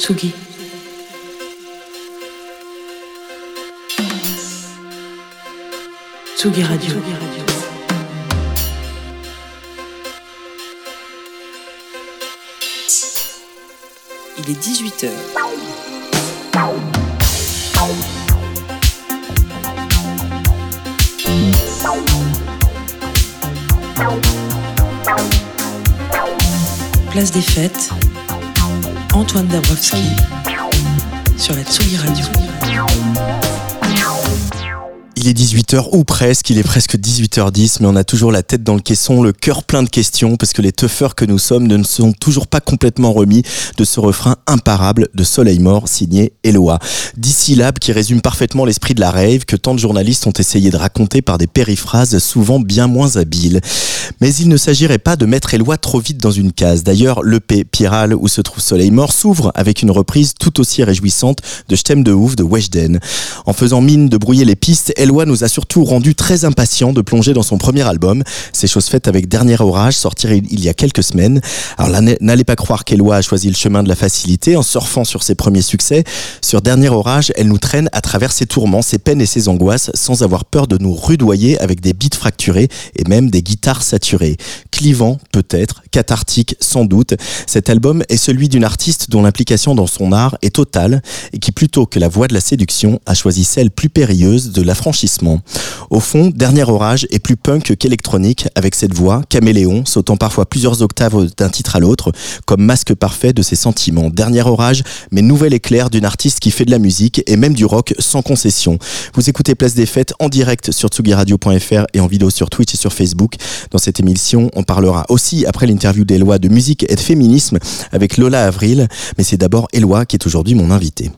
Tsugi. Tsugi Radio. Il est 18h. Place des fêtes. Antoine Dabrowski sur la Tsugi Radio. Il est 18h ou presque, il est presque 18h10, mais on a toujours la tête dans le caisson, le cœur plein de questions, parce que les tuffers que nous sommes ne sont toujours pas complètement remis de ce refrain imparable de Soleil Mort signé Eloi. Dix syllabes qui résument parfaitement l'esprit de la rave que tant de journalistes ont essayé de raconter par des périphrases souvent bien moins habiles. Mais il ne s'agirait pas de mettre Eloi trop vite dans une case. D'ailleurs, l'EP Piral où se trouve Soleil Mort s'ouvre avec une reprise tout aussi réjouissante de J't'aime de ouf de Weshden. En faisant mine de brouiller les pistes, Eloi nous a surtout rendu très impatients de plonger dans son premier album. C'est chose faite avec Dernier Orage, sorti il y a quelques semaines. Alors là, n'allez pas croire qu'Eloi a choisi le chemin de la facilité en surfant sur ses premiers succès. Sur Dernier Orage, elle nous traîne à travers ses tourments, ses peines et ses angoisses sans avoir peur de nous rudoyer avec des beats fracturés et même des guitares saturées. Clivant, peut-être, cathartique, sans doute. Cet album est celui d'une artiste dont l'implication dans son art est totale et qui, plutôt que la voie de la séduction, a choisi celle plus périlleuse de au fond, Dernier Orage est plus punk qu'électronique avec cette voix, caméléon, sautant parfois plusieurs octaves d'un titre à l'autre, comme masque parfait de ses sentiments. Dernier Orage, mais nouvel éclair d'une artiste qui fait de la musique et même du rock sans concession. Vous écoutez Place des Fêtes en direct sur tsugiradio.fr et en vidéo sur Twitch et sur Facebook. Dans cette émission, on parlera aussi, après l'interview d'Eloi, de musique et de féminisme avec Lola Avril, mais c'est d'abord Eloi qui est aujourd'hui mon invité.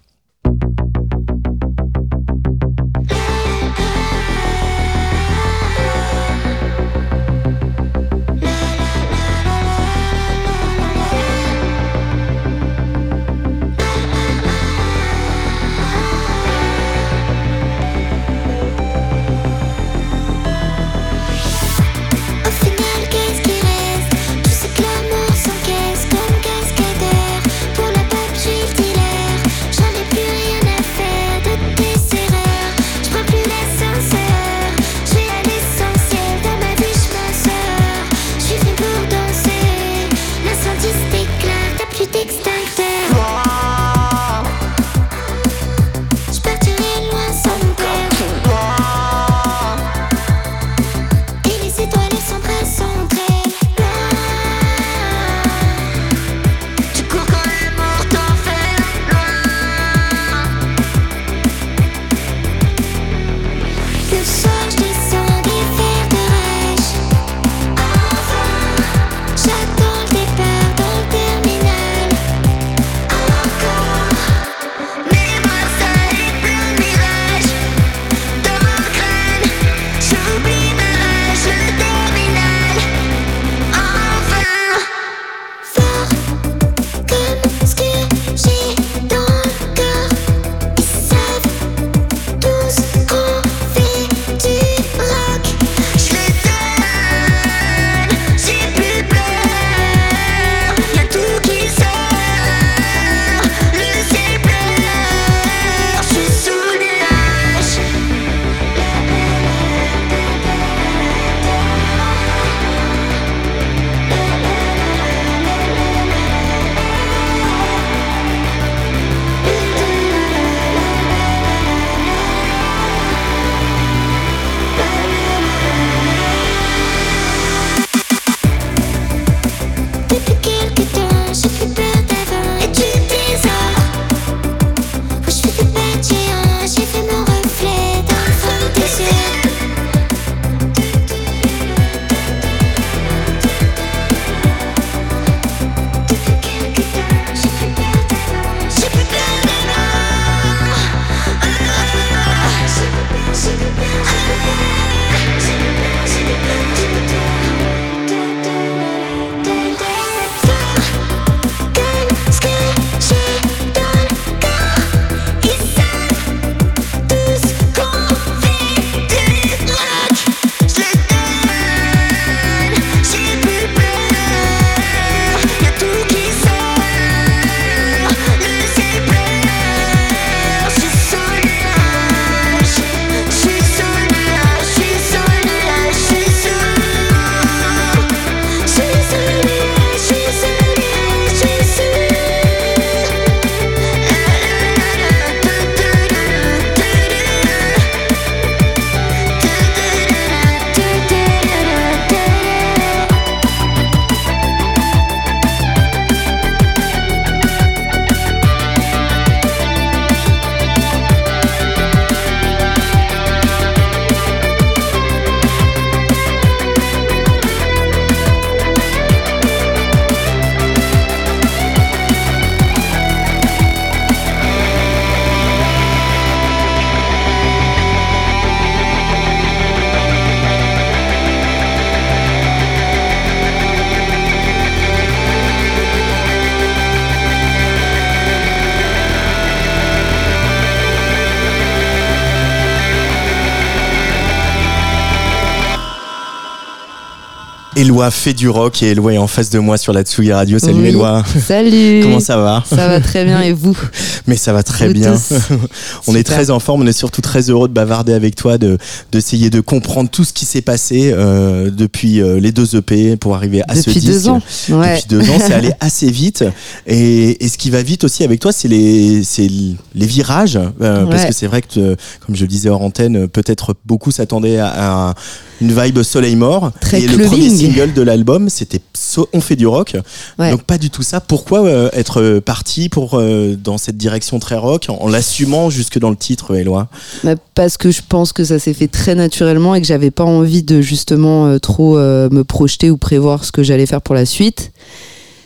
Eloi fait du rock et Eloi est en face de moi sur la Tsugi Radio. Salut Oui. Eloi. Salut. Comment ça va Ça va très bien et vous Mais ça va très Vous bien. on est très en forme, on est surtout très heureux de bavarder avec toi, de d'essayer de comprendre tout ce qui s'est passé euh, depuis euh, les deux EP pour arriver à ce Depuis disque. deux ans. Ouais. Depuis deux ans, c'est allé assez vite. Et, et ce qui va vite aussi avec toi, c'est les, c'est les virages. euh, Parce que c'est vrai que, euh, comme je le disais hors antenne, euh, peut-être beaucoup s'attendaient à, à une vibe soleil mort. Très et le premier clubbing. single de l'album, c'était So- On fait du rock. Ouais. Donc pas du tout ça. Pourquoi euh, être euh, parti pour, euh, dans cette direction très rock en l'assumant jusque dans le titre, Eloi? Bah, Parce que je pense que ça s'est fait très naturellement et que j'avais pas envie de justement euh, trop euh, me projeter ou prévoir ce que j'allais faire pour la suite.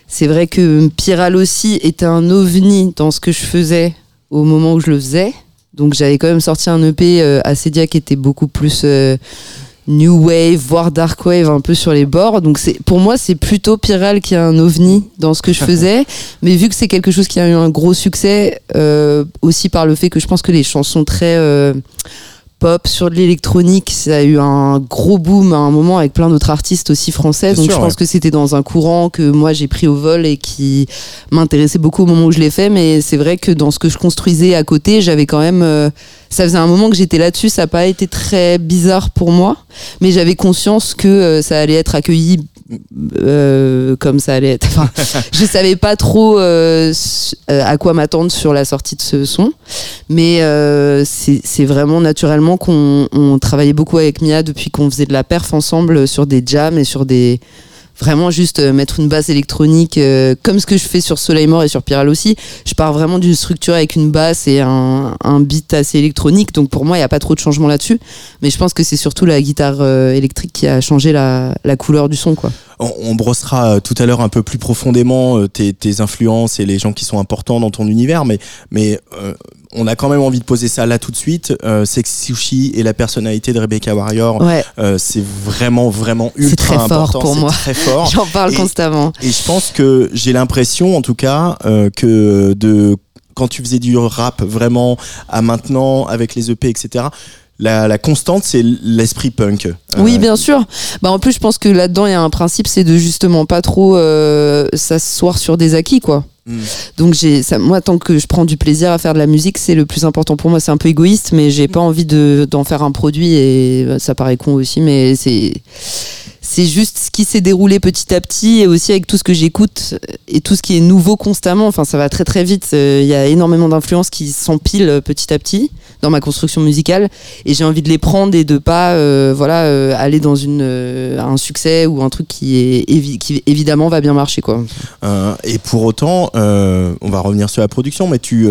C'est vrai que Piral aussi était un ovni dans ce que je faisais au moment où je le faisais. Donc j'avais quand même sorti un EP euh, Acedia qui était beaucoup plus euh, new wave, voire dark wave, un peu sur les bords. Donc c'est pour moi c'est plutôt Piral qui est un ovni dans ce que je faisais. Mais vu que c'est quelque chose qui a eu un gros succès, euh, aussi par le fait que je pense que les chansons très euh, pop sur de l'électronique, ça a eu un gros boom à un moment avec plein d'autres artistes aussi français. Donc sûr, je pense ouais. que c'était dans un courant que moi j'ai pris au vol et qui m'intéressait beaucoup au moment où je l'ai fait. Mais c'est vrai que dans ce que je construisais à côté, j'avais quand même. euh, ça faisait un moment que j'étais là-dessus, ça n'a pas été très bizarre pour moi, mais j'avais conscience que euh, ça allait être accueilli euh, comme ça allait être. Enfin, je savais pas trop euh, à quoi m'attendre sur la sortie de ce son, mais euh, c'est c'est vraiment naturellement qu'on on travaillait beaucoup avec Mia depuis qu'on faisait de la perf ensemble sur des jams et sur des vraiment juste euh, mettre une basse électronique euh, comme ce que je fais sur Soleil Mort et sur Piral aussi. Je pars vraiment d'une structure avec une basse et un, un beat assez électronique, donc pour moi il n'y a pas trop de changement là-dessus. Mais je pense que c'est surtout la guitare euh, électrique qui a changé la, la couleur du son, quoi. On, on brossera tout à l'heure un peu plus profondément tes, tes influences et les gens qui sont importants dans ton univers, mais, mais euh, on a quand même envie de poser ça là tout de suite. Euh, Sexy Sushi et la personnalité de Rebecca Warrior, Ouais, euh, c'est vraiment, vraiment C'est ultra très fort important. pour moi. très fort. j'en parle Et- constamment. Et je pense que j'ai l'impression, en tout cas, euh, que de quand tu faisais du rap vraiment à maintenant avec les EP, etc. La, la constante, c'est l'esprit punk. Oui, Euh, bien sûr. Bah, en plus, je pense que là-dedans, il y a un principe, c'est de justement pas trop euh, s'asseoir sur des acquis, quoi. Mm. Donc, j'ai, ça, moi, tant que je prends du plaisir à faire de la musique, c'est le plus important pour moi. C'est un peu égoïste, mais j'ai pas envie de, d'en faire un produit et euh, ça paraît con aussi, mais c'est, c'est juste ce qui s'est déroulé petit à petit et aussi avec tout ce que j'écoute et tout ce qui est nouveau constamment. Enfin, ça va très très vite. Euh, Il y a énormément d'influences qui s'empilent euh, petit à petit dans ma construction musicale et j'ai envie de les prendre et de pas euh, voilà euh, aller dans une euh, un succès ou un truc qui est évi- qui évidemment va bien marcher quoi. Et pour autant, on va revenir sur la production, mais tu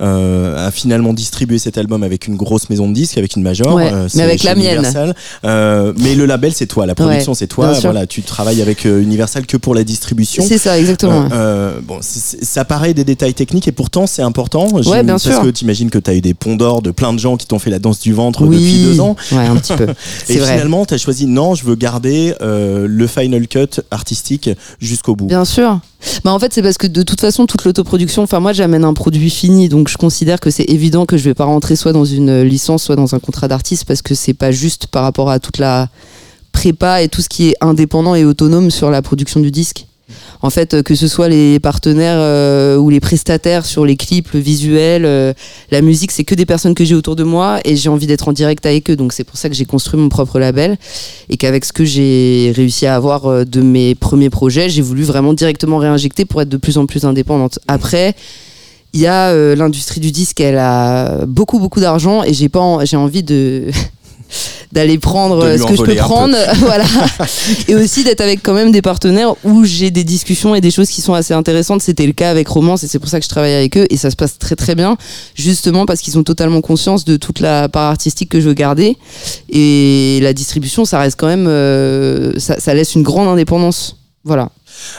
as finalement distribué cet album avec une grosse maison de disques, avec une major. Ouais, mais avec la mienne. Mais le label, c'est toi, la production, c'est toi. Voilà, tu travailles avec euh, Universal que pour la distribution. C'est ça exactement. Euh, euh, bon, ça paraît des détails techniques et pourtant c'est important. Ouais, bien parce sûr. que tu imagines que tu as eu des ponts d'or de plein de gens qui t'ont fait la danse du ventre oui. depuis deux ans. Ouais, un petit peu. Et vrai. finalement, tu as choisi non, je veux garder euh, le final cut artistique jusqu'au bout. Bien sûr. Bah en fait, c'est parce que de toute façon, toute l'autoproduction, enfin moi j'amène un produit fini, donc je considère que c'est évident que je vais pas rentrer soit dans une licence, soit dans un contrat d'artiste, parce que c'est pas juste par rapport à toute la prépa et tout ce qui est indépendant et autonome sur la production du disque. En fait, euh, que ce soit les partenaires euh, ou les prestataires sur les clips, le visuel, euh, la musique, c'est que des personnes que j'ai autour de moi et j'ai envie d'être en direct avec eux. Donc c'est pour ça que j'ai construit mon propre label et qu'avec ce que j'ai réussi à avoir de mes premiers projets, j'ai voulu vraiment directement réinjecter pour être de plus en plus indépendante. Après, il y a l'industrie du disque, elle a beaucoup beaucoup d'argent et j'ai pas, j'ai envie de d'aller prendre euh, ce que je peux prendre, voilà, et aussi d'être avec quand même des partenaires où j'ai des discussions et des choses qui sont assez intéressantes. C'était le cas avec Romance et c'est pour ça que je travaille avec eux et ça se passe très très bien, justement parce qu'ils ont totalement conscience de toute la part artistique que je veux garder. Et la distribution, ça reste quand même, euh, ça, ça laisse une grande indépendance, voilà.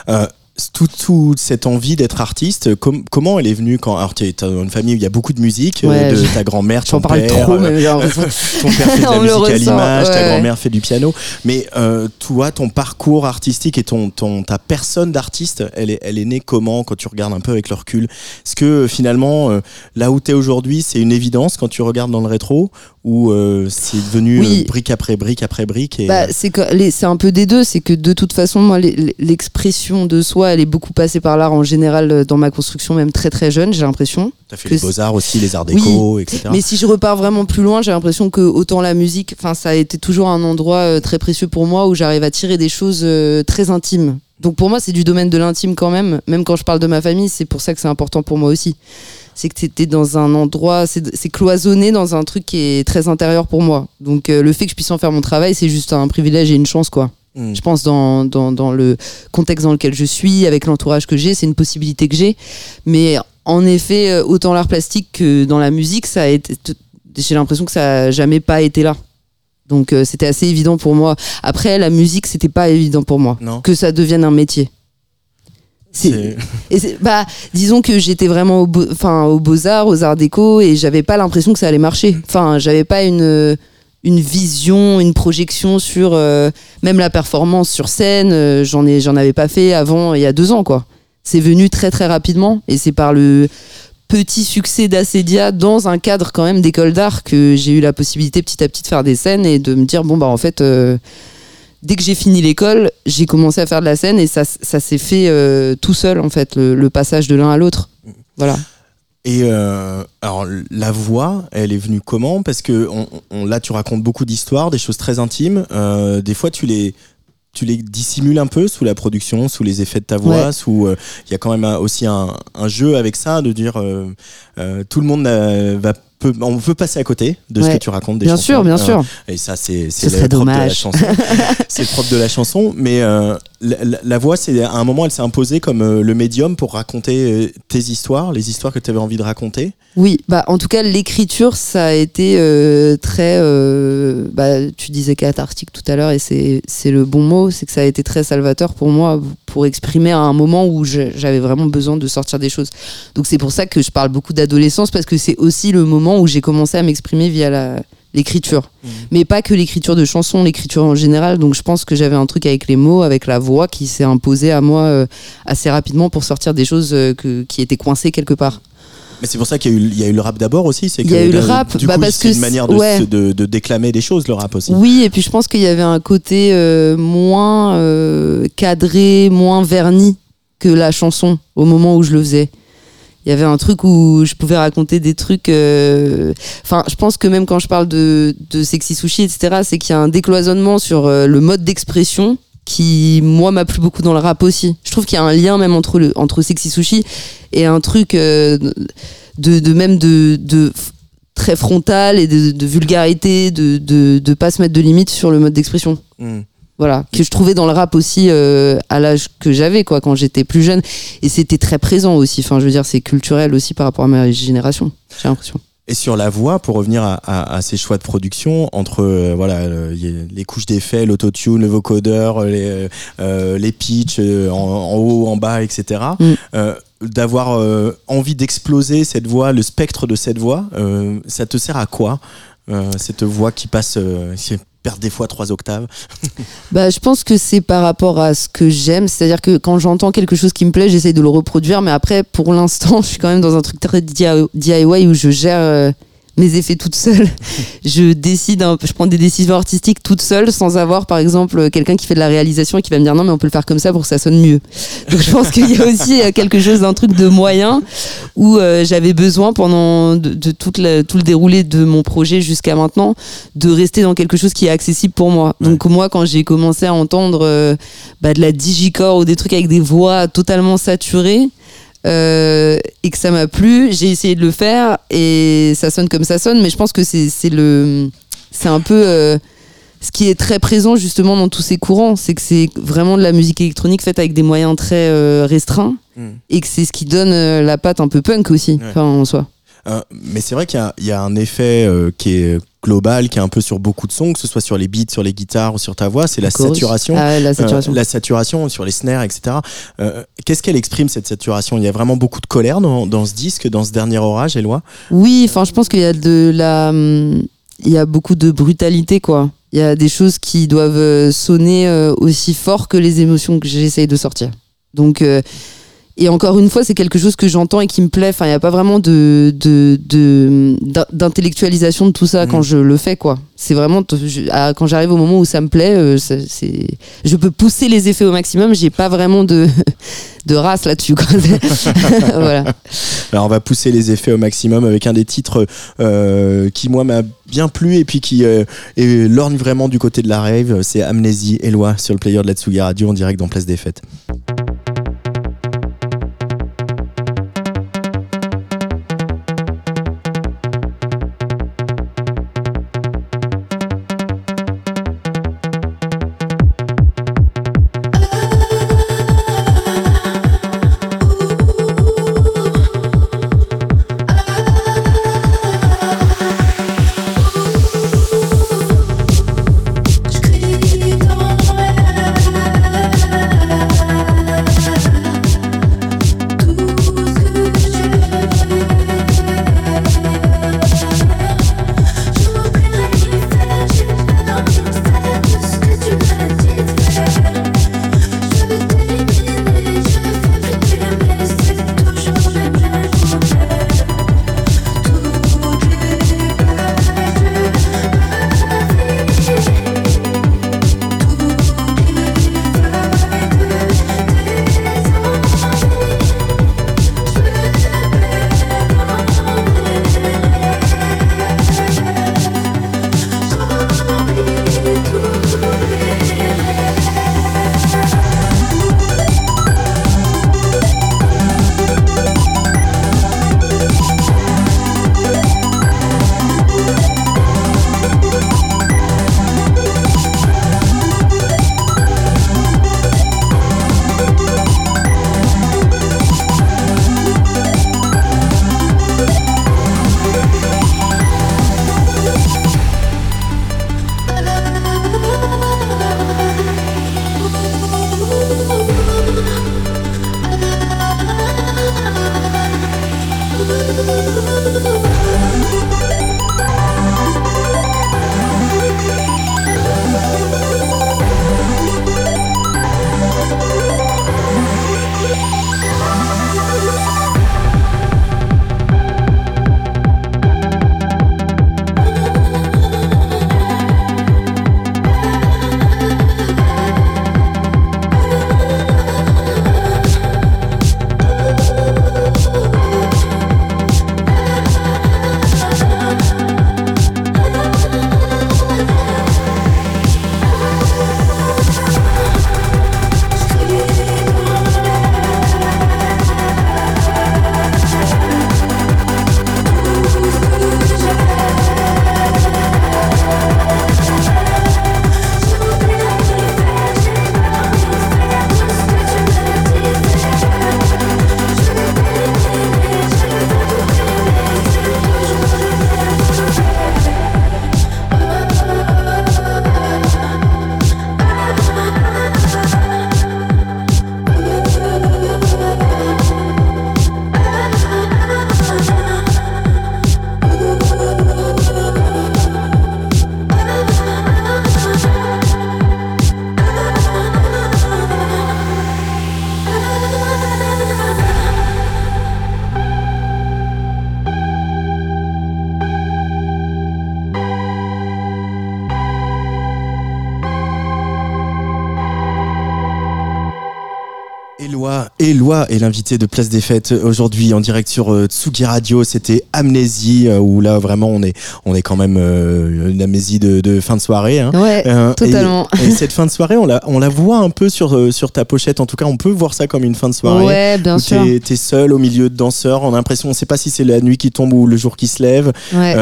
Euh, toute cette envie d'être artiste, comment elle est venue quand alors tu es dans une famille où il y a beaucoup de musique, euh, de ta grand-mère, ton père, trop, ton père fait de la musique à l'image, ta grand-mère fait du piano, mais euh, toi, ton parcours artistique et ton, ton ta personne d'artiste, elle est, elle est née comment quand tu regardes un peu avec le recul? Est-ce que finalement, euh, là où tu es aujourd'hui, c'est une évidence quand tu regardes dans le rétro? Ou c'est devenu brique après brique après brique et... bah, c'est un peu des deux, c'est que de toute façon, moi, l'expression de soi elle est beaucoup passée par l'art en général euh, dans ma construction, même très très jeune, j'ai l'impression. T'as fait les beaux-arts aussi, les arts déco, etc. Mais si je repars vraiment plus loin, j'ai l'impression que autant la musique, enfin, ça a été toujours un endroit euh, très précieux pour moi où j'arrive à tirer des choses euh, très intimes. Donc pour moi, c'est du domaine de l'intime quand même. Même quand je parle de ma famille, c'est pour ça que c'est important pour moi aussi. C'est que c'était dans un endroit, c'est cloisonné dans un truc qui est très intérieur pour moi. Donc le fait que je puisse en faire mon travail, c'est juste un privilège et une chance, quoi. Mm. Je pense dans, dans, dans, le contexte dans lequel je suis, avec l'entourage que j'ai, c'est une possibilité que j'ai. Mais en effet, euh, autant l'art plastique que dans la musique, ça a été, j'ai l'impression que ça n'a jamais pas été là. Donc euh, c'était assez évident pour moi. Après, la musique, c'était pas évident pour moi que ça devienne un métier. Et bah, disons que j'étais vraiment au enfin, aux beaux-arts, aux arts déco, et j'avais pas l'impression que ça allait marcher. Enfin, j'avais pas une une vision, une projection sur euh, même la performance sur scène. Euh, j'en ai, j'en avais pas fait avant il y a deux ans quoi. C'est venu très très rapidement et c'est par le petit succès d'Assedia dans un cadre quand même d'école d'art que j'ai eu la possibilité petit à petit de faire des scènes et de me dire bon bah en fait euh, dès que j'ai fini l'école j'ai commencé à faire de la scène et ça, ça s'est fait tout seul en fait le passage de l'un à l'autre. Voilà. Et euh, alors la voix, elle est venue comment? Parce que on, là, tu racontes beaucoup d'histoires, des choses très intimes. Euh, des fois, tu les tu les dissimules un peu sous la production, sous les effets de ta voix, sous euh, il y a quand même aussi un, un, jeu avec ça de dire tout le monde va on peut passer à côté de ce que tu racontes des bien sûr, bien sûr. Et ça, c'est le propre de la chanson. c'est le propre de la chanson, mais la, voix, c'est à un moment, elle s'est imposée comme euh, le médium pour raconter euh, tes histoires, les histoires que tu avais envie de raconter. Oui, bah en tout cas, l'écriture, ça a été euh, très. bah, tu disais cathartique tout à l'heure, et c'est le bon mot, c'est que ça a été très salvateur pour moi pour exprimer à un moment où j'avais vraiment besoin de sortir des choses. Donc c'est pour ça que je parle beaucoup d'adolescence parce que c'est aussi le moment où j'ai commencé à m'exprimer via l'écriture. Mmh. Mais pas que l'écriture de chansons, l'écriture en général. Donc je pense que j'avais un truc avec les mots, avec la voix qui s'est imposé à moi euh, assez rapidement pour sortir des choses euh, qui étaient coincées quelque part. Mais c'est pour ça qu'il y, y, a eu le rap d'abord aussi. Il y a eu le rap, du bah parce que c'est une manière de, de, de, déclamer des choses, le rap aussi. Oui, et puis je pense qu'il y avait un côté euh, moins cadré, moins verni que la chanson au moment où je le faisais il y avait un truc où je pouvais raconter des trucs. Euh, enfin, je pense que même quand je parle de, de sexy sushi, etc., c'est qu'il y a un décloisonnement sur euh, le mode d'expression qui, moi, m'a plu beaucoup dans le rap aussi. Je trouve qu'il y a un lien même entre, le, entre sexy sushi et un truc euh, de, de, même de, de très frontal et de, de vulgarité, de, de, de pas se mettre de limites sur le mode d'expression. Hmm. Voilà. Que je trouvais dans le rap aussi euh, à l'âge que j'avais quoi quand j'étais plus jeune. Et c'était très présent aussi. Enfin je veux dire c'est culturel aussi par rapport à ma génération j'ai l'impression et sur la voix, pour revenir à, ces choix de production, entre euh, voilà les couches d'effets, l'autotune, le vocodeur, les, euh, les pitchs en, haut, en bas, etc., mm. d'avoir envie d'exploser cette voix, le spectre de cette voix, ça te sert à quoi cette voix qui passe, des fois trois octaves bah, Je pense que c'est par rapport à ce que j'aime. C'est-à-dire que quand j'entends quelque chose qui me plaît, j'essaye de le reproduire. Mais après, pour l'instant, je suis quand même dans un truc très DIY où je gère. Mes effets toute seule. je décide, je prends des décisions artistiques toute seule sans avoir, par exemple, quelqu'un qui fait de la réalisation et qui va me dire non, mais on peut le faire comme ça pour que ça sonne mieux. Donc je pense qu'il y a aussi euh, quelque chose d'un truc de moyen où euh, j'avais besoin pendant de, tout le déroulé de mon projet jusqu'à maintenant de rester dans quelque chose qui est accessible pour moi. Donc moi, quand j'ai commencé à entendre euh, bah, de la digicore ou des trucs avec des voix totalement saturées, euh, et que ça m'a plu. J'ai essayé de le faire et ça sonne comme ça sonne, mais je pense que c'est le c'est un peu euh, ce qui est très présent justement dans tous ces courants, c'est que c'est vraiment de la musique électronique faite avec des moyens très euh, restreints hmm. et que c'est ce qui donne la patte un peu punk aussi, enfin en soi. Euh, mais c'est vrai qu'il y a- il y, a un effet euh, qui est global, qui est un peu sur beaucoup de sons, que ce soit sur les beats, sur les guitares ou sur ta voix, c'est la Chorus. saturation. Ah la saturation. Euh, la saturation sur les snares, etc. Euh, Qu'est-ce qu'elle exprime cette saturation? Il y a vraiment beaucoup de colère dans, dans ce disque, dans ce dernier orage, Eloi? Oui, enfin, je pense qu'il y a de la, hum, il y a beaucoup de brutalité, quoi. Il y a des choses qui doivent sonner aussi fort que les émotions que j'essaye de sortir. Donc, euh, et encore une fois, c'est quelque chose que j'entends et qui me plaît. Enfin, il n'y a pas vraiment de, de, de- d'in- d'intellectualisation de tout ça quand je le fais, quoi. C'est vraiment je- quand j'arrive au moment où ça me plaît, euh, c'est, je peux pousser les effets au maximum. J'ai pas vraiment de, de race là-dessus, voilà. Alors on va pousser les effets au maximum avec un des titres euh, qui moi m'a bien plu et puis qui euh, lorgne vraiment du côté de la rave, c'est Amnésie Eloi sur le player de la Tsugi Radio en direct dans Place des Fêtes. Éloi est l'invité de Place des Fêtes aujourd'hui en direct sur euh, Tsugi Radio. C'était Amnésie euh, où là vraiment on est on est quand même euh, une amnésie de, de fin de soirée. hein. Ouais, Euh, totalement. Et, et cette fin de soirée, on la on la voit un peu sur sur ta pochette. En tout cas, on peut voir ça comme une fin de soirée. Ouais, bien où sûr. t'es t'es seul au milieu de danseurs. On a l'impression, on sait pas si c'est la nuit qui tombe ou le jour qui se lève. Ouais.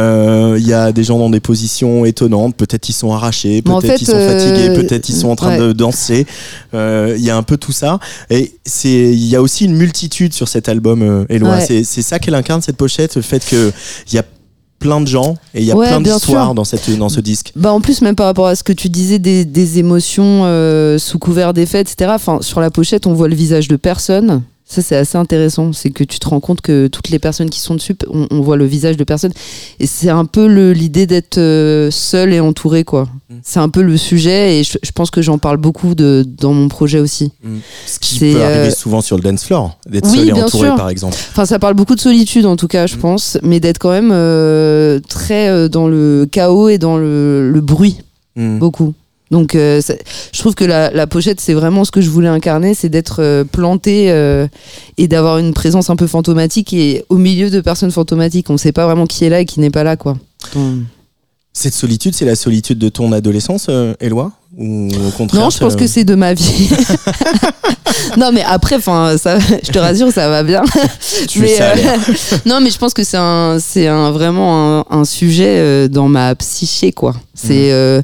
Il y a des gens dans des positions étonnantes. Peut-être ils sont arrachés, en peut-être fait, ils sont fatigués, peut-être ils sont en train ouais. de danser. Il y a un peu tout ça. Et Et c'est, il y a aussi une multitude sur cet album, euh, Éloi. Ouais. C'est, c'est ça qu'elle incarne cette pochette, le fait que il y a plein de gens et il y a Ouais, plein d'histoires dans cette, dans ce disque. Bah en plus même par rapport à ce que tu disais des, des émotions euh, sous couvert d'effets etc. Enfin sur la pochette on voit le visage de personne. Ça c'est assez intéressant, c'est que tu te rends compte que toutes les personnes qui sont dessus, on, on voit le visage de personne et c'est un peu l'idée d'être euh, seul et entouré quoi. Mm. C'est un peu le sujet et je, je pense que j'en parle beaucoup de, dans mon projet aussi. Ce qui C'est, peut arriver euh, souvent sur le dance floor, d'être Oui, seul et bien entouré, sûr. par exemple. Enfin, ça parle beaucoup de solitude en tout cas, je Mm. pense, mais d'être quand même euh, très euh, dans le chaos et dans le, le bruit, Mm. beaucoup. Donc, euh, ça- je trouve que la, la pochette, c'est vraiment ce que je voulais incarner, c'est d'être euh, planté euh, et d'avoir une présence un peu fantomatique et au milieu de personnes fantomatiques. On ne sait pas vraiment qui est là et qui n'est pas là, quoi. Donc- Cette solitude, c'est la solitude de ton adolescence, euh, Éloi? Ou au contraire Non, je pense que c'est de ma vie. non, mais après, enfin, je te rassure, ça va bien. Mais, non, mais je pense que c'est un, c'est un, vraiment un, un sujet dans ma psyché, quoi. C'est euh,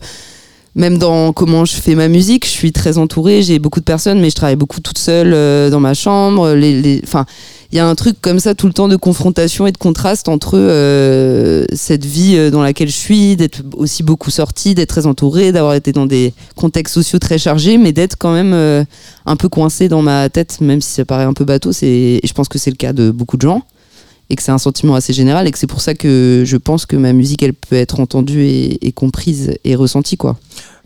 même dans comment je fais ma musique, je suis très entourée, j'ai beaucoup de personnes, mais je travaille beaucoup toute seule euh, dans ma chambre. Enfin, il y a un truc comme ça tout le temps de confrontation et de contraste entre euh, cette vie euh, dans laquelle je suis, d'être aussi beaucoup sortie, d'être très entourée, d'avoir été dans des contextes sociaux très chargés, mais d'être quand même un peu coincée dans ma tête, même si ça paraît un peu bateau. C'est, je pense que c'est le cas de beaucoup de gens et que c'est un sentiment assez général et que c'est pour ça que je pense que ma musique elle peut être entendue et, et comprise et ressentie quoi.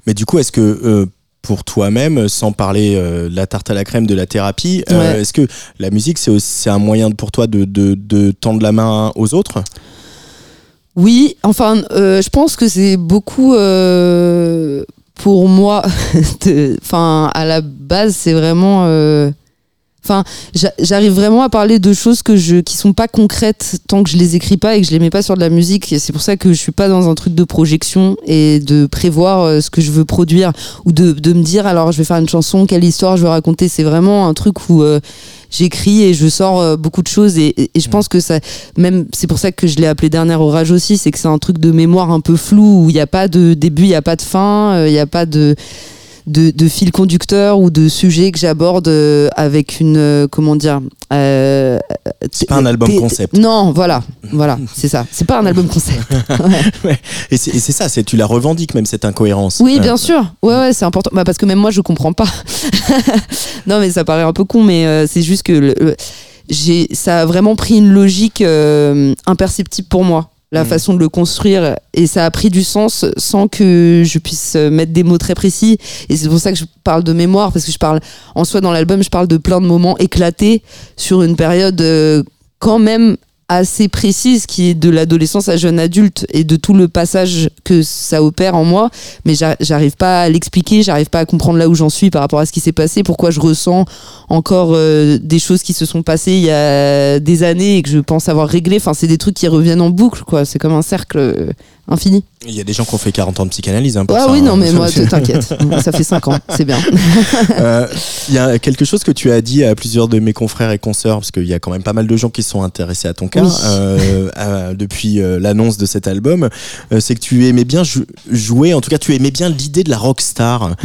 Mais du coup, est-ce que euh, pour toi-même, sans parler euh, de la tarte à la crème de la thérapie, euh, est-ce que la musique, c'est un moyen pour toi de, de, de tendre la main aux autres? Oui, enfin, je pense que c'est beaucoup pour moi. Enfin, à la base, c'est vraiment. Enfin, j'a- j'arrive vraiment à parler de choses que je, qui sont pas concrètes tant que je les écris pas et que je les mets pas sur de la musique. C'est pour ça que je suis pas dans un truc de projection et de prévoir euh, ce que je veux produire ou de, de me dire alors je vais faire une chanson, quelle histoire je veux raconter. C'est vraiment un truc où euh, j'écris et je sors euh, beaucoup de choses et, et- et je pense que ça, même c'est pour ça que je l'ai appelé dernier orage aussi, c'est que c'est un truc de mémoire un peu flou où il n'y a pas de début, il n'y a pas de fin, euh, il n'y a pas de de, de fil conducteur ou de sujet que j'aborde euh, avec une euh, comment dire euh, C'est pas un album concept. non voilà voilà c'est ça. C'est pas un album concept. Ouais. Et c'est ça, c'est tu la revendiques même cette incohérence. oui Euh, bien sûr. Ouais ouais c'est important. Bah, parce que même moi je comprends pas. Non mais ça paraît un peu con mais euh, c'est juste que le- le- j'ai ça a vraiment pris une logique imperceptible pour moi la Mhm. façon de le construire et ça a pris du sens sans que je puisse euh, mettre des mots très précis et c'est pour ça que je parle de mémoire parce que je parle en soi dans l'album je parle de plein de moments éclatés sur une période euh, quand même assez précise qui est de l'adolescence à jeune adulte et de tout le passage que ça opère en moi. Mais j'a- j'arrive pas à l'expliquer j'arrive pas à comprendre là où j'en suis par rapport à ce qui s'est passé pourquoi je ressens encore euh, des choses qui se sont passées il y a des années et que je pense avoir réglé enfin c'est des trucs qui reviennent en boucle quoi. C'est comme un cercle euh, infini Il y a des gens qui ont fait 40 ans de psychanalyse. Hein, pour ah ça, oui hein. non mais moi t'inquiète ça fait 5 ans c'est bien Euh, Il y a quelque chose que tu as dit à plusieurs de mes confrères et consoeurs, parce qu'il y a quand même pas mal de gens qui sont intéressés à ton cas Oui. euh, à- depuis euh, l'annonce de cet album, euh, c'est que tu aimais bien jou- jouer, en tout cas tu aimais bien l'idée de la rockstar.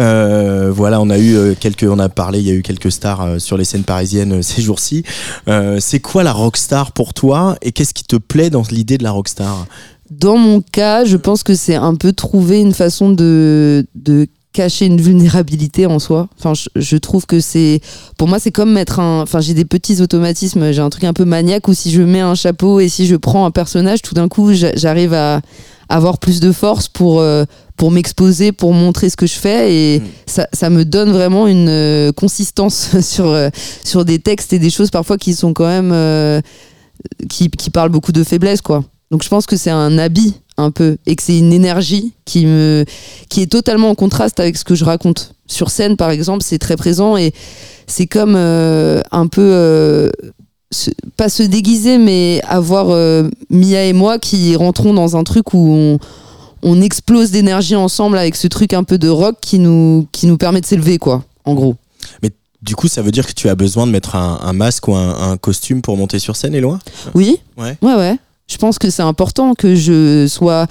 Euh, voilà, on a eu euh, quelques, on a parlé, il y a eu quelques stars euh, sur les scènes parisiennes euh, ces jours-ci. Euh, c'est quoi la rockstar pour toi et qu'est-ce qui te plaît dans l'idée de la rockstar Dans mon cas, je pense que c'est un peu trouver une façon de, de cacher une vulnérabilité en soi. Enfin, je, je trouve que c'est, pour moi, c'est comme mettre un, enfin, j'ai des petits automatismes, j'ai un truc un peu maniaque où si je mets un chapeau et si je prends un personnage, tout d'un coup, j'a- j'arrive à avoir plus de force pour, euh, pour m'exposer, pour montrer ce que je fais et Mm. ça, ça me donne vraiment une euh, consistance sur, euh, sur des textes et des choses parfois qui sont quand même, qui, qui parlent beaucoup de faiblesse, quoi. Donc je pense que c'est un habit un peu et que c'est une énergie qui me qui est totalement en contraste avec ce que je raconte sur scène par exemple c'est très présent et c'est comme euh, un peu euh, se- pas se déguiser mais avoir euh, Mia et moi qui rentrons dans un truc où on on explose d'énergie ensemble avec ce truc un peu de rock qui nous qui nous permet de s'élever quoi en gros Du coup, ça veut dire que tu as besoin de mettre un, un masque ou un, un costume pour monter sur scène, Éloi? Oui. Ouais. Ouais, ouais. Je pense que c'est important que je sois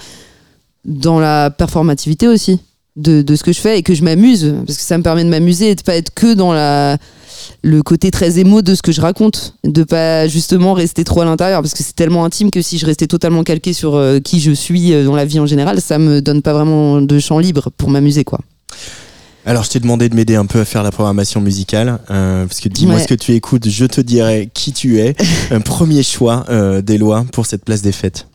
dans la performativité aussi de, ce que je fais et que je m'amuse parce que ça me permet de m'amuser et de pas être que dans le côté très émo de ce que je raconte, de pas justement rester trop à l'intérieur, parce que c'est tellement intime que si je restais totalement calqué sur euh, qui je suis euh, dans la vie en général, ça me donne pas vraiment de champ libre pour m'amuser, quoi. Alors, je t'ai demandé de m'aider un peu à faire la programmation musicale, euh, parce que dis-moi Ouais. ce que tu écoutes, je te dirai qui tu es. Un premier choix euh, d'Eloi pour cette place des fêtes.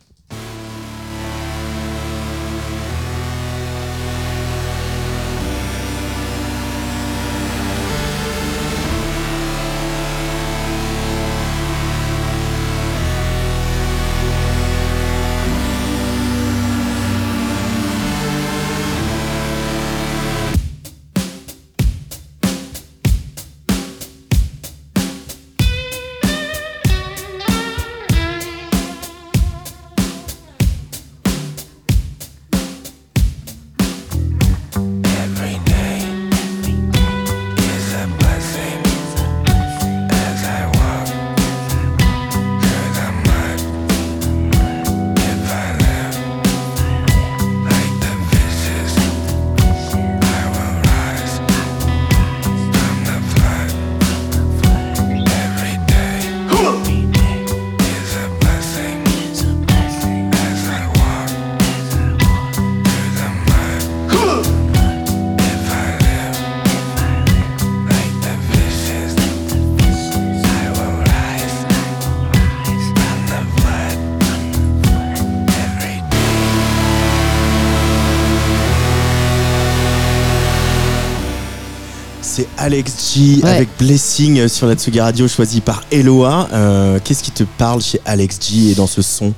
Alex G Ouais. avec Blessing sur la Tsugi Radio choisi par Eloa. Euh, Qu'est-ce qui te parle chez Alex G et dans ce son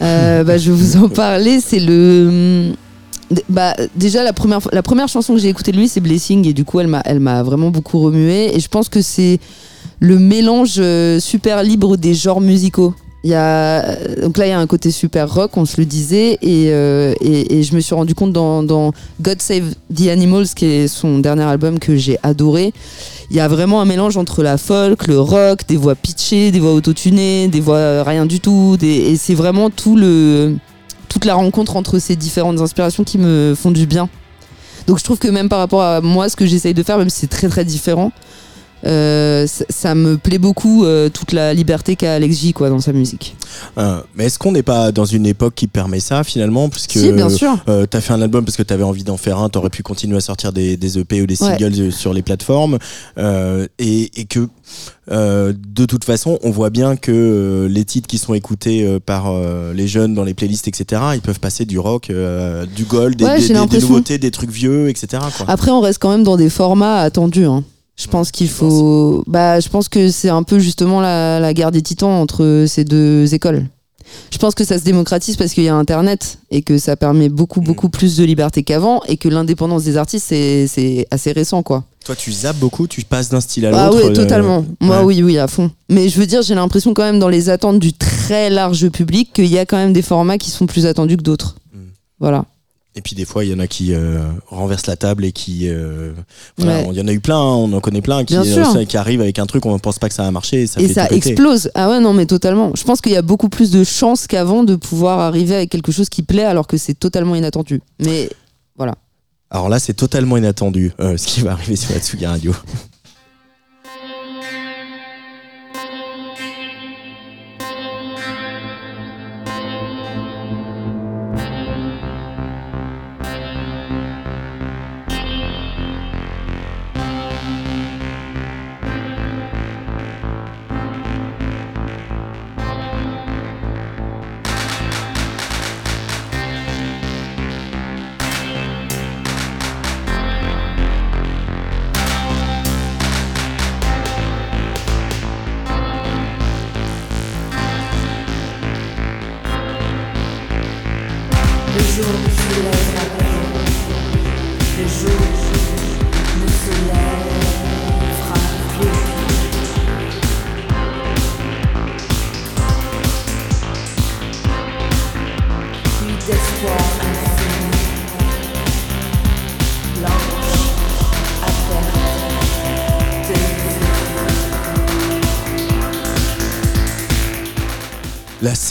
Euh, bah, je vais vous en parler. C'est le. Bah, déjà, la première, la première chanson que j'ai écoutée de lui, c'est Blessing. Et du coup, elle m'a, elle m'a vraiment beaucoup remué. Et je pense que c'est le mélange euh, super libre des genres musicaux. Y a, donc là, il y a un côté super rock, on se le disait. Et, euh, je me suis rendu compte dans, God Save the Animals, qui est son dernier album que j'ai adoré. Il y a vraiment un mélange entre la folk, le rock, des voix pitchées, des voix autotunées, des voix euh, rien du tout. Et c'est vraiment tout le, toute la rencontre entre ces différentes inspirations qui me font du bien. Donc je trouve que même par rapport à moi, ce que j'essaye de faire, même si c'est très très différent, euh, ça, ça me plaît beaucoup euh, toute la liberté qu'a Alex J quoi, dans sa musique. Euh, Mais est-ce qu'on n'est pas dans une époque qui permet ça finalement Parce que si, bien sûr. Euh, t'as fait un album parce que t'avais envie d'en faire un, t'aurais pu continuer à sortir des, des EP ou des singles euh, sur les plateformes, euh, et, et que euh, de toute façon, on voit bien que euh, les titres qui sont écoutés euh, par euh, les jeunes dans les playlists, etc., ils peuvent passer du rock, euh, du gold, des, Ouais, des- des- nouveautés, des trucs vieux, etc. Quoi. Après, on reste quand même dans des formats attendus. hein. Je pense qu'il faut. Bah, je pense que c'est un peu justement la, la guerre des titans entre ces deux écoles. Je pense que ça se démocratise parce qu'il y a Internet et que ça permet beaucoup, beaucoup plus de liberté qu'avant et que l'indépendance des artistes, c'est assez récent, quoi. Toi, tu zappes beaucoup, tu passes d'un style à l'autre. Ah oui, euh, totalement. Moi, ouais. oui, oui, à fond. Mais je veux dire, j'ai l'impression quand même dans les attentes du très large public qu'il y a quand même des formats qui sont plus attendus que d'autres. Mm. Voilà. Et puis des fois, il y en a qui euh, renversent la table et qui. euh, voilà, Ouais. Il y en a eu plein, hein, on en connaît plein qui, qui arrivent avec un truc, on ne pense pas que ça va marcher. Et ça et fait ça explose. Ah ouais, non, mais totalement. Je pense qu'il y a beaucoup plus de chances qu'avant de pouvoir arriver avec quelque chose qui plaît alors que c'est totalement inattendu. Mais voilà. Alors là, c'est totalement inattendu euh, ce qui va arriver sur la Tsugi Radio.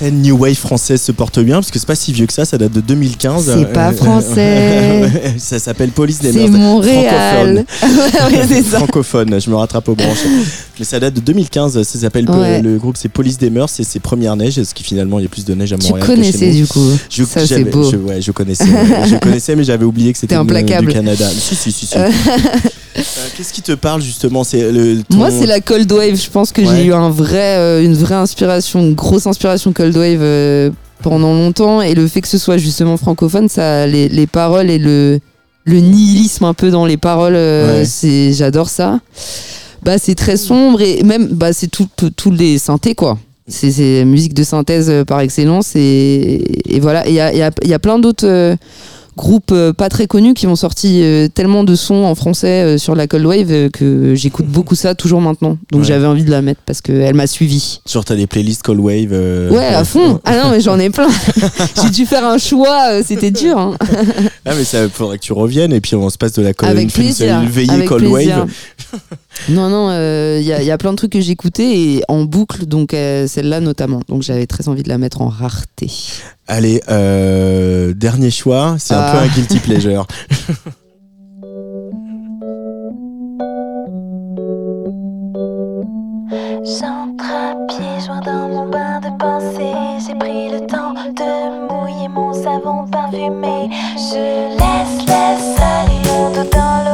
Scène New Wave française se porte bien parce que c'est pas si vieux que ça, ça date de 2015. C'est pas Euh, français. ça s'appelle Police des C'est. Montréal. ouais, c'est ça. francophone, je me rattrape aux branches. Mais ça date de 2015, ça s'appelle Ouais. le groupe c'est Police des Mœurs, c'est ses premières neiges, parce qu'il finalement il y a plus de neige à Tu Montréal. que chez connaissais du coup. Je, ça, c'est beau. Je, ouais, je connaissais, je connaissais, mais j'avais oublié que c'était implacable. du Canada. Si, si, si. si. Euh, Qu'est-ce qui te parle justement? C'est le. ton- Moi, c'est la Cold Wave. Je pense que Ouais. j'ai eu un vrai, euh, une vraie inspiration, une grosse inspiration Cold Wave euh, pendant longtemps. Et le fait que ce soit justement francophone, ça, les, les paroles et le, le nihilisme un peu dans les paroles, euh, Ouais. c'est, j'adore ça. Bah, c'est très sombre et même, bah, c'est tout, tout- tous les synthés, quoi. C'est, musique de synthèse euh, par excellence. Et, et voilà. Il y a, y a- il y a plein d'autres. Groupes euh, pas très connus qui ont sorti euh, tellement de sons en français euh, sur la Cold Wave que j'écoute beaucoup ça toujours maintenant. Donc Ouais. j'avais envie de la mettre parce qu'elle m'a suivi. Genre t'as des playlists Cold Wave. euh, Ouais, à fond. Ah non, mais j'en ai plein. J'ai dû faire un choix, c'était dur. hein. Ah mais ça faudrait que tu reviennes et puis on se passe de la Cold Avec une veillée avec Cold plaisir. Wave. Non, non, il y, a, y a plein de trucs que j'écoutais et en boucle, donc euh, celle-là notamment. Donc j'avais très envie de la mettre en rareté. Allez, euh, dernier choix, c'est un Ah. peu un guilty pleasure. J'entre à pieds joints dans mon bain de pensée. J'ai pris le temps de mouiller mon savon parfumé. Je laisse, laisse aller dos dans l'eau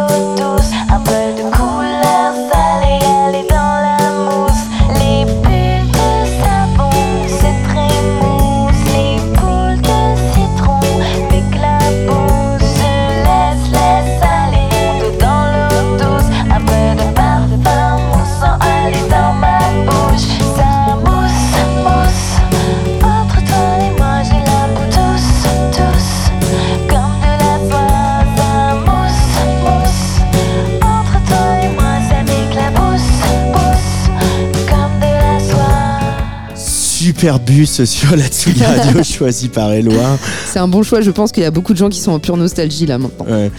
Super bus sur la Tsugi Radio choisi par Eloi. C'est un bon choix, je pense qu'il y a beaucoup de gens qui sont en pure nostalgie là maintenant. Ouais.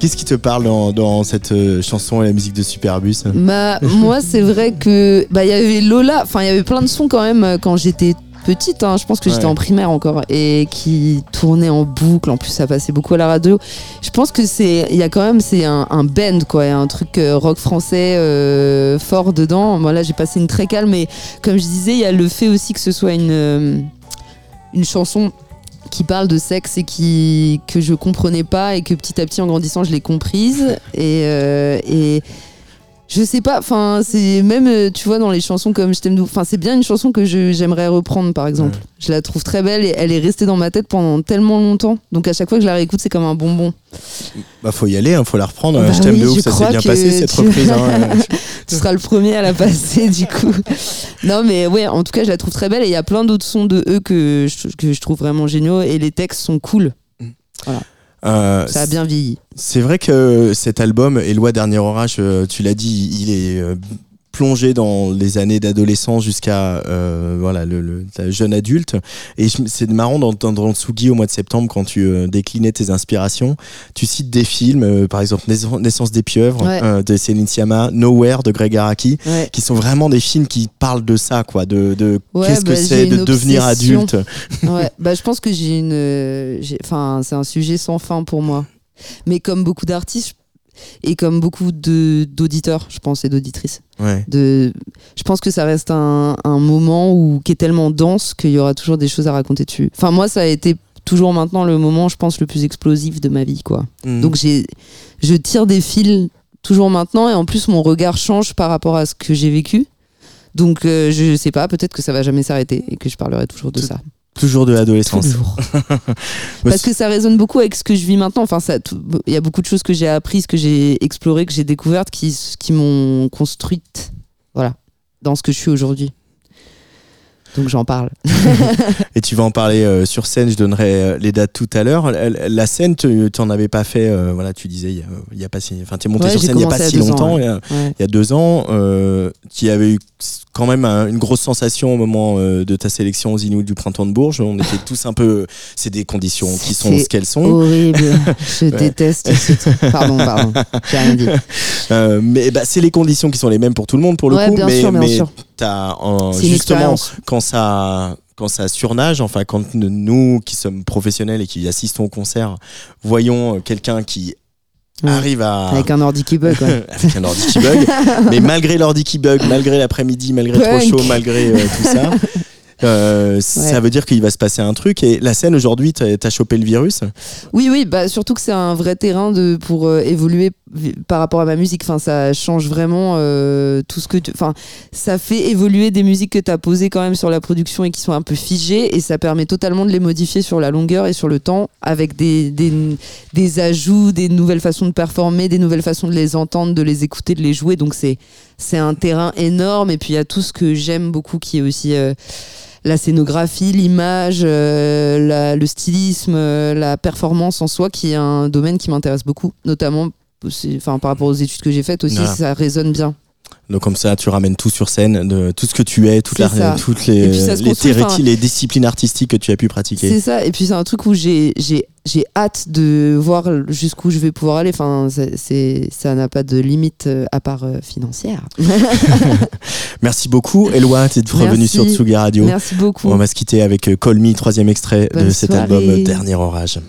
Qu'est-ce qui te parle dans, dans cette euh, chanson et la musique de Superbus Bah, moi, c'est vrai que bah il y avait Lola, enfin il y avait plein de sons quand même euh, quand j'étais petite. hein, je pense que j'étais en primaire encore et qui tournaient en boucle. En plus, ça passait beaucoup à la radio. Je pense que c'est, il y a quand même c'est un, un band quoi, un truc euh, rock français euh, fort dedans. Moi là, j'ai passé une très calme, mais comme je disais, il y a le fait aussi que ce soit une euh, une chanson qui parle de sexe et qui que je comprenais pas et que petit à petit en grandissant je l'ai comprise et euh, et je sais pas enfin c'est même euh, tu vois dans les chansons comme je t'aime enfin c'est bien une chanson que je- j'aimerais reprendre par exemple Ouais. je la trouve très belle et elle est restée dans ma tête pendant tellement longtemps donc à chaque fois que je la réécoute c'est comme un bonbon Bah faut y aller, hein, faut la reprendre. Bah je t'aime oui, de ouf, ça s'est bien passé cette tu- reprise. hein. tu seras le premier à la passer du coup. Non mais ouais, en tout cas je la trouve très belle et il y a plein d'autres sons de eux que je, que je trouve vraiment géniaux et les textes sont cool. Euh, Ça a bien vieilli. C'est vrai que cet album, Eloi Dernier Orage, euh, tu l'as dit, il est euh, plongé dans les années d'adolescence jusqu'à euh, voilà le, jeune adulte. Et c'est marrant d'entendre dans Tsugi au mois de septembre quand tu euh, déclinais tes inspirations. Tu cites des films, euh, par exemple Naissance des pieuvres Ouais. euh, de Céline Sciamma, Nowhere de Greg Araki, Ouais. qui sont vraiment des films qui parlent de ça, quoi, de, de Ouais, qu'est-ce que bah, c'est de devenir obsession. adulte. Bah je pense que j'ai une enfin c'est un sujet sans fin pour moi. Mais comme beaucoup d'artistes et comme beaucoup d'auditeurs, je pense et d'auditrices. Ouais. De je pense que ça reste un, un moment où qui est tellement dense qu'il y aura toujours des choses à raconter dessus. Enfin moi ça a été toujours maintenant le moment je pense le plus explosif de ma vie quoi. Mm. Donc j'ai, je tire des fils toujours maintenant et en plus mon regard change par rapport à ce que j'ai vécu. Donc euh, je sais pas, peut-être que ça va jamais s'arrêter et que je parlerai toujours de Tout- ça. Toujours de l'adolescence. Toujours. Parce que ça résonne beaucoup avec ce que je vis maintenant. Enfin, ça, il y a beaucoup de choses que j'ai apprises, que j'ai explorées, que j'ai découvertes, qui, qui m'ont construite, voilà, dans ce que je suis aujourd'hui. Donc j'en parle. Et tu vas en parler euh, sur scène, je donnerai euh, les dates tout à l'heure. La, la scène, tu n'en avais pas fait, euh, voilà, tu disais, il y y a pas si, enfin, tu es monté Ouais, sur scène il n'y a pas si longtemps, ouais. il, y Ouais. y a deux ans. Tu avais eu quand même un- une grosse sensation au moment euh, de ta sélection aux Inuits du printemps de Bourges. On était tous un peu, c'est des conditions qui sont ce qu'elles sont. Horrible. Je déteste ce truc. Pardon, pardon. J'ai rien dit. Euh, mais bah, c'est les conditions qui sont les mêmes pour tout le monde pour le Ouais, coup. bien mais sûr, bien mais sûr. euh, une justement quand ça quand ça surnage, enfin quand nous qui sommes professionnels et qui assistons au concert, voyons quelqu'un qui Ouais. arrive à Avec un ordi qui bug. avec un ordi qui bug, mais malgré l'ordi qui bug, malgré l'après-midi, malgré trop chaud, malgré euh, tout ça. euh, Ça veut dire qu'il va se passer un truc et la scène aujourd'hui, t'as chopé le virus? Oui, oui, bah, surtout que c'est un vrai terrain de, pour euh, évoluer par rapport à ma musique. Enfin, ça change vraiment euh, tout ce que tu. Enfin, ça fait évoluer des musiques que tu as posées quand même sur la production et qui sont un peu figées et ça permet totalement de les modifier sur la longueur et sur le temps avec des, des, des ajouts, des nouvelles façons de performer, des nouvelles façons de les entendre, de les écouter, de les jouer. Donc, c'est un terrain énorme. Et puis, il y a tout ce que j'aime beaucoup qui est aussi. euh, la scénographie, l'image, euh, le stylisme, la performance en soi, qui est un domaine qui m'intéresse beaucoup, notamment enfin, par rapport aux études que j'ai faites aussi, Voilà. ça résonne bien. Donc comme ça, tu ramènes tout sur scène, de tout ce que tu es, toute la, toutes les, les, enfin- les disciplines artistiques que tu as pu pratiquer. C'est ça, et puis c'est un truc où j'ai j'ai j'ai hâte de voir jusqu'où je vais pouvoir aller. Enfin, c'est- ça n'a pas de limite euh, à part euh, financière. Merci beaucoup, Eloi, d'être revenu Merci. sur Tsugi Radio. Merci beaucoup. On va se quitter avec euh, Call Me, troisième extrait de cet soirée. album Dernier Orage.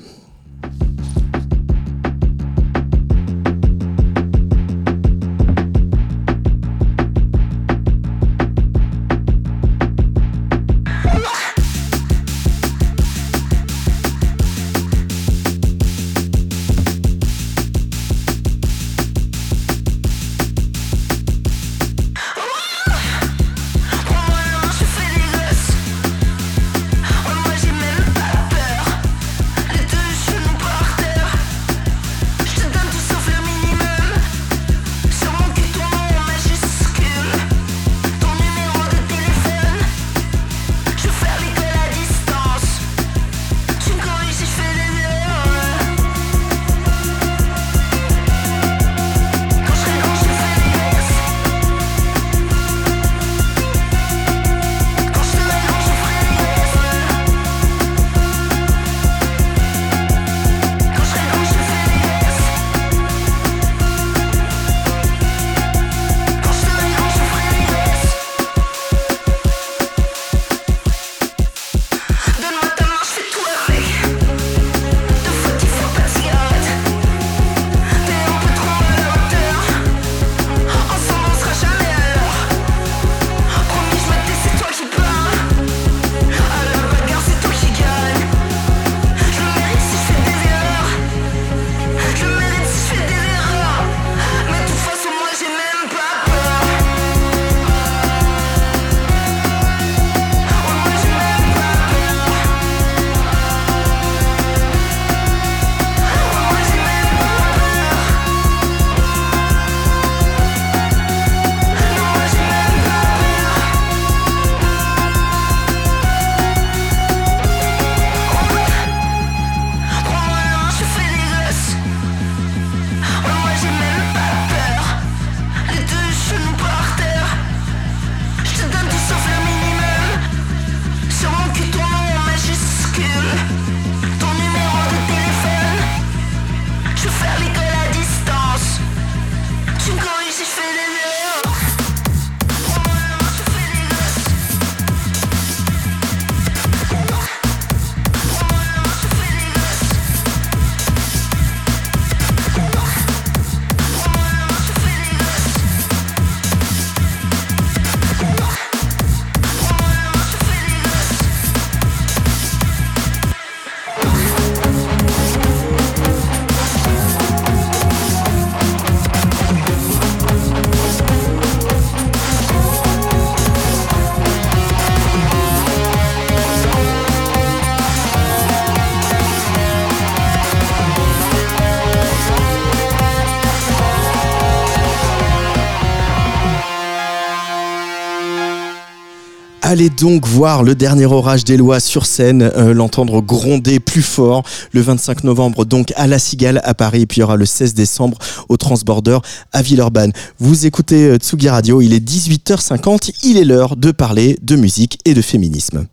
Allez donc voir le dernier orage d'Eloi sur scène, euh, l'entendre gronder plus fort le 25 novembre donc à La Cigale à Paris et puis il y aura le 16 décembre au Transborder à Villeurbanne. Vous écoutez euh, Tsugi Radio, il est 18h50, il est l'heure de parler de musique et de féminisme.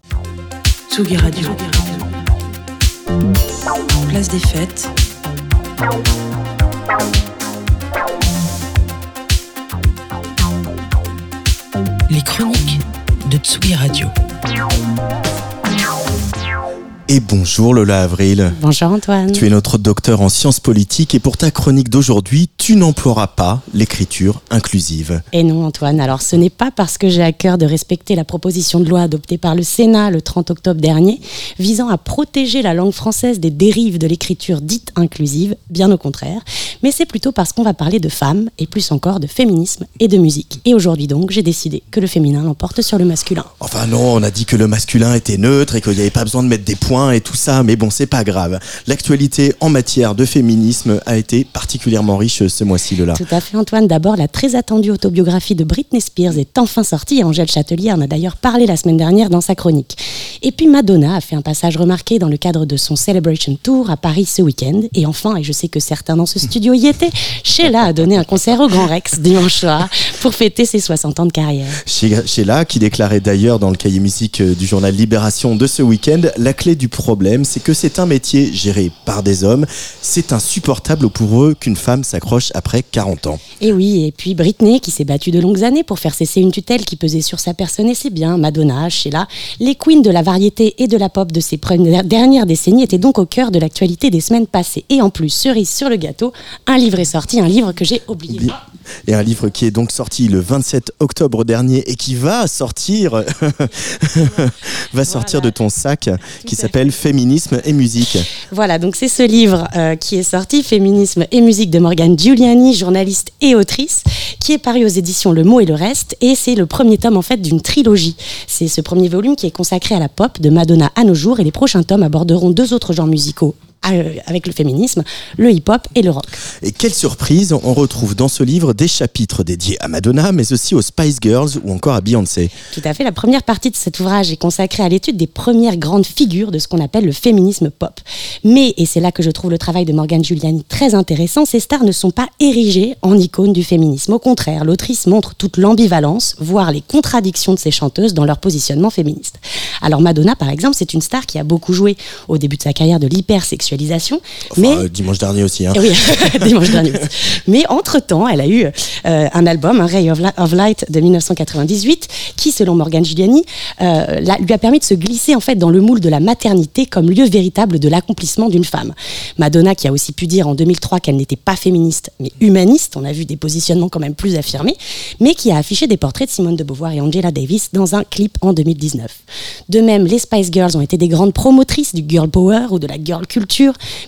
Tsugi Radio. Place des fêtes. Les chroniques de Tsugi Radio. Et bonjour Lola Avril. Bonjour Antoine. Tu es notre docteur en sciences politiques et pour ta chronique d'aujourd'hui, tu n'emploieras pas l'écriture inclusive. Et non Antoine, alors ce n'est pas parce que j'ai à cœur de respecter la proposition de loi adoptée par le Sénat le 30 octobre dernier, visant à protéger la langue française des dérives de l'écriture dite inclusive, bien au contraire, mais c'est plutôt parce qu'on va parler de femmes et plus encore de féminisme et de musique. Et aujourd'hui donc, j'ai décidé que le féminin l'emporte sur le masculin. Enfin non, on a dit que le masculin était neutre et qu'il n'y avait pas besoin de mettre des points et tout ça, mais bon, c'est pas grave. L'actualité en matière de féminisme a été particulièrement riche ce mois-ci, Lola. Tout à fait, Antoine. D'abord, la très attendue autobiographie de Britney Spears est enfin sortie. Angèle Châtelier en a d'ailleurs parlé la semaine dernière dans sa chronique. Et puis Madonna a fait un passage remarqué dans le cadre de son Celebration Tour à Paris ce week-end. Et enfin, et je sais que certains dans ce studio y étaient, Sheila a donné un concert au Grand Rex dimanche soir pour fêter ses 60 ans de carrière. Sheila, qui déclarait d'ailleurs dans le cahier musique du journal Libération de ce week-end, la clé du problème, c'est que c'est un métier géré par des hommes. C'est insupportable pour eux qu'une femme s'accroche après 40 ans. Et oui, et puis Britney, qui s'est battue de longues années pour faire cesser une tutelle qui pesait sur sa personne, et c'est bien, Madonna, Sheila, les queens de la variété et de la pop de ces dernières décennies étaient donc au cœur de l'actualité des semaines passées. Et en plus, cerise sur le gâteau, un livre est sorti, un livre que j'ai oublié. Et un livre qui est donc sorti le 27 octobre dernier et qui va sortir, va sortir de ton sac, qui s'appelle Féminisme et musique. Voilà, donc c'est ce livre euh, qui est sorti, Féminisme et musique de Morgane Giuliani, journaliste et autrice, qui est paru aux éditions Le Mot et le Reste, et c'est le premier tome en fait d'une trilogie. C'est ce premier volume qui est consacré à la pop de Madonna à nos jours, et les prochains tomes aborderont deux autres genres musicaux avec le féminisme, le hip-hop et le rock. Et quelle surprise, on retrouve dans ce livre des chapitres dédiés à Madonna, mais aussi aux Spice Girls ou encore à Beyoncé. Tout à fait, la première partie de cet ouvrage est consacrée à l'étude des premières grandes figures de ce qu'on appelle le féminisme pop. Mais, et c'est là que je trouve le travail de Morgane Giuliani très intéressant, ces stars ne sont pas érigées en icônes du féminisme. Au contraire, l'autrice montre toute l'ambivalence, voire les contradictions de ces chanteuses dans leur positionnement féministe. Alors Madonna, par exemple, c'est une star qui a beaucoup joué au début de sa carrière de l'hypersexualité mais euh, dimanche dernier aussi. Hein. Oui, dimanche dernier. Aussi. Mais entre-temps, elle a eu euh, un album, un Ray of, Light de 1998, qui, selon Morgan Giuliani, euh, lui a permis de se glisser en fait dans le moule de la maternité comme lieu véritable de l'accomplissement d'une femme. Madonna, qui a aussi pu dire en 2003 qu'elle n'était pas féministe, mais humaniste, on a vu des positionnements quand même plus affirmés, mais qui a affiché des portraits de Simone de Beauvoir et Angela Davis dans un clip en 2019. De même, les Spice Girls ont été des grandes promotrices du girl power ou de la girl culture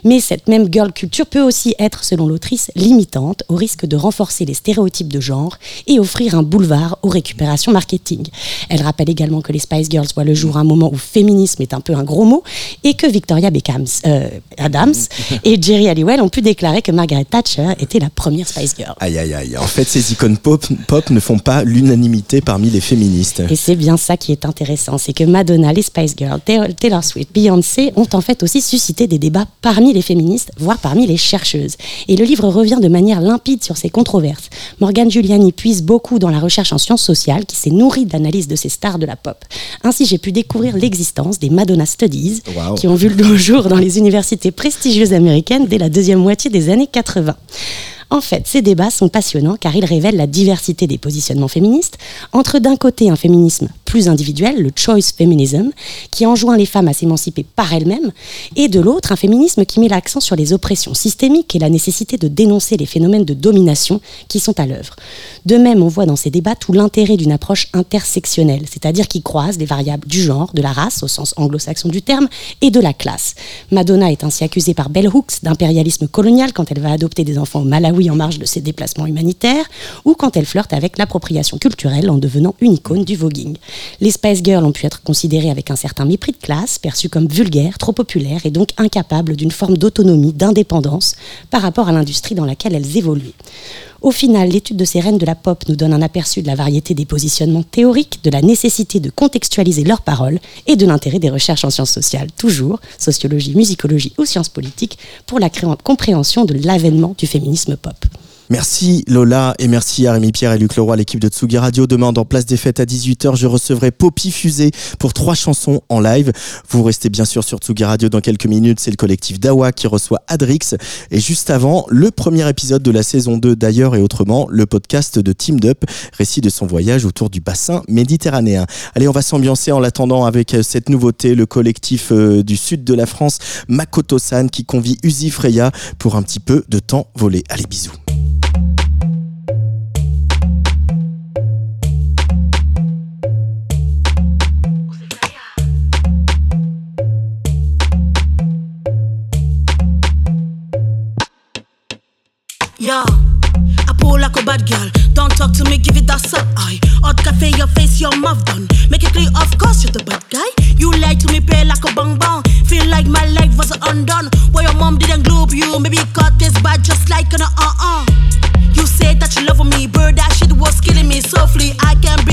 mais cette même girl culture peut aussi être, selon l'autrice, limitante, au risque de renforcer les stéréotypes de genre et offrir un boulevard aux récupérations marketing. Elle rappelle également que les Spice Girls voient le jour à un moment où féminisme est un peu un gros mot et que Victoria Beckham, euh, Adams et Jerry Halliwell ont pu déclarer que Margaret Thatcher était la première Spice Girl. Aïe aïe aïe. En fait, ces icônes pop, pop ne font pas l'unanimité parmi les féministes. Et c'est bien ça qui est intéressant, c'est que Madonna, les Spice Girls, Taylor Swift, Beyoncé ont en fait aussi suscité des débats parmi les féministes, voire parmi les chercheuses. Et le livre revient de manière limpide sur ces controverses. Morgane Giuliani puise beaucoup dans la recherche en sciences sociales qui s'est nourrie d'analyses de ces stars de la pop. Ainsi, j'ai pu découvrir l'existence des Madonna Studies qui ont vu le jour dans les universités prestigieuses américaines dès la deuxième moitié des années 80. En fait, ces débats sont passionnants car ils révèlent la diversité des positionnements féministes entre d'un côté un féminisme plus individuel, le choice feminism, qui enjoint les femmes à s'émanciper par elles-mêmes, et de l'autre un féminisme qui met l'accent sur les oppressions systémiques et la nécessité de dénoncer les phénomènes de domination qui sont à l'œuvre. De même, on voit dans ces débats tout l'intérêt d'une approche intersectionnelle, c'est-à-dire qui croise les variables du genre, de la race au sens anglo-saxon du terme, et de la classe. Madonna est ainsi accusée par Bell Hooks d'impérialisme colonial quand elle va adopter des enfants au Malawi en marge de ses déplacements humanitaires, ou quand elle flirte avec l'appropriation culturelle en devenant une icône du voguing. Les Spice Girls ont pu être considérées avec un certain mépris de classe, perçues comme vulgaires, trop populaires et donc incapables d'une forme d'autonomie, d'indépendance par rapport à l'industrie dans laquelle elles évoluaient. Au final, l'étude de ces reines de la pop nous donne un aperçu de la variété des positionnements théoriques, de la nécessité de contextualiser leurs paroles et de l'intérêt des recherches en sciences sociales, toujours, sociologie, musicologie ou sciences politiques, pour la compréhension de l'avènement du féminisme pop. Merci Lola et merci à Pierre et Luc Leroy, l'équipe de Tsugi Radio. Demain, dans Place des Fêtes à 18h, je recevrai Poppy Fusée pour trois chansons en live. Vous restez bien sûr sur Tsugi Radio dans quelques minutes. C'est le collectif Dawa qui reçoit Adrix. Et juste avant, le premier épisode de la saison 2 d'ailleurs et autrement, le podcast de Team Up, récit de son voyage autour du bassin méditerranéen. Allez, on va s'ambiancer en l'attendant avec euh, cette nouveauté, le collectif euh, du sud de la France, Makoto-san, qui convie Uzi Freya pour un petit peu de temps volé. Allez, bisous. Yeah, I pull like a bad girl. Don't talk to me, give it that side eye. Hot cafe, your face, your mouth done. Make it clear, of course, you're the bad guy. You lie to me, play like a bang bang. Feel like my life was undone. Why your mom didn't globe you, maybe got this bad just like an uh uh. You said that you love me, bird, that shit was killing me softly. I can't breathe,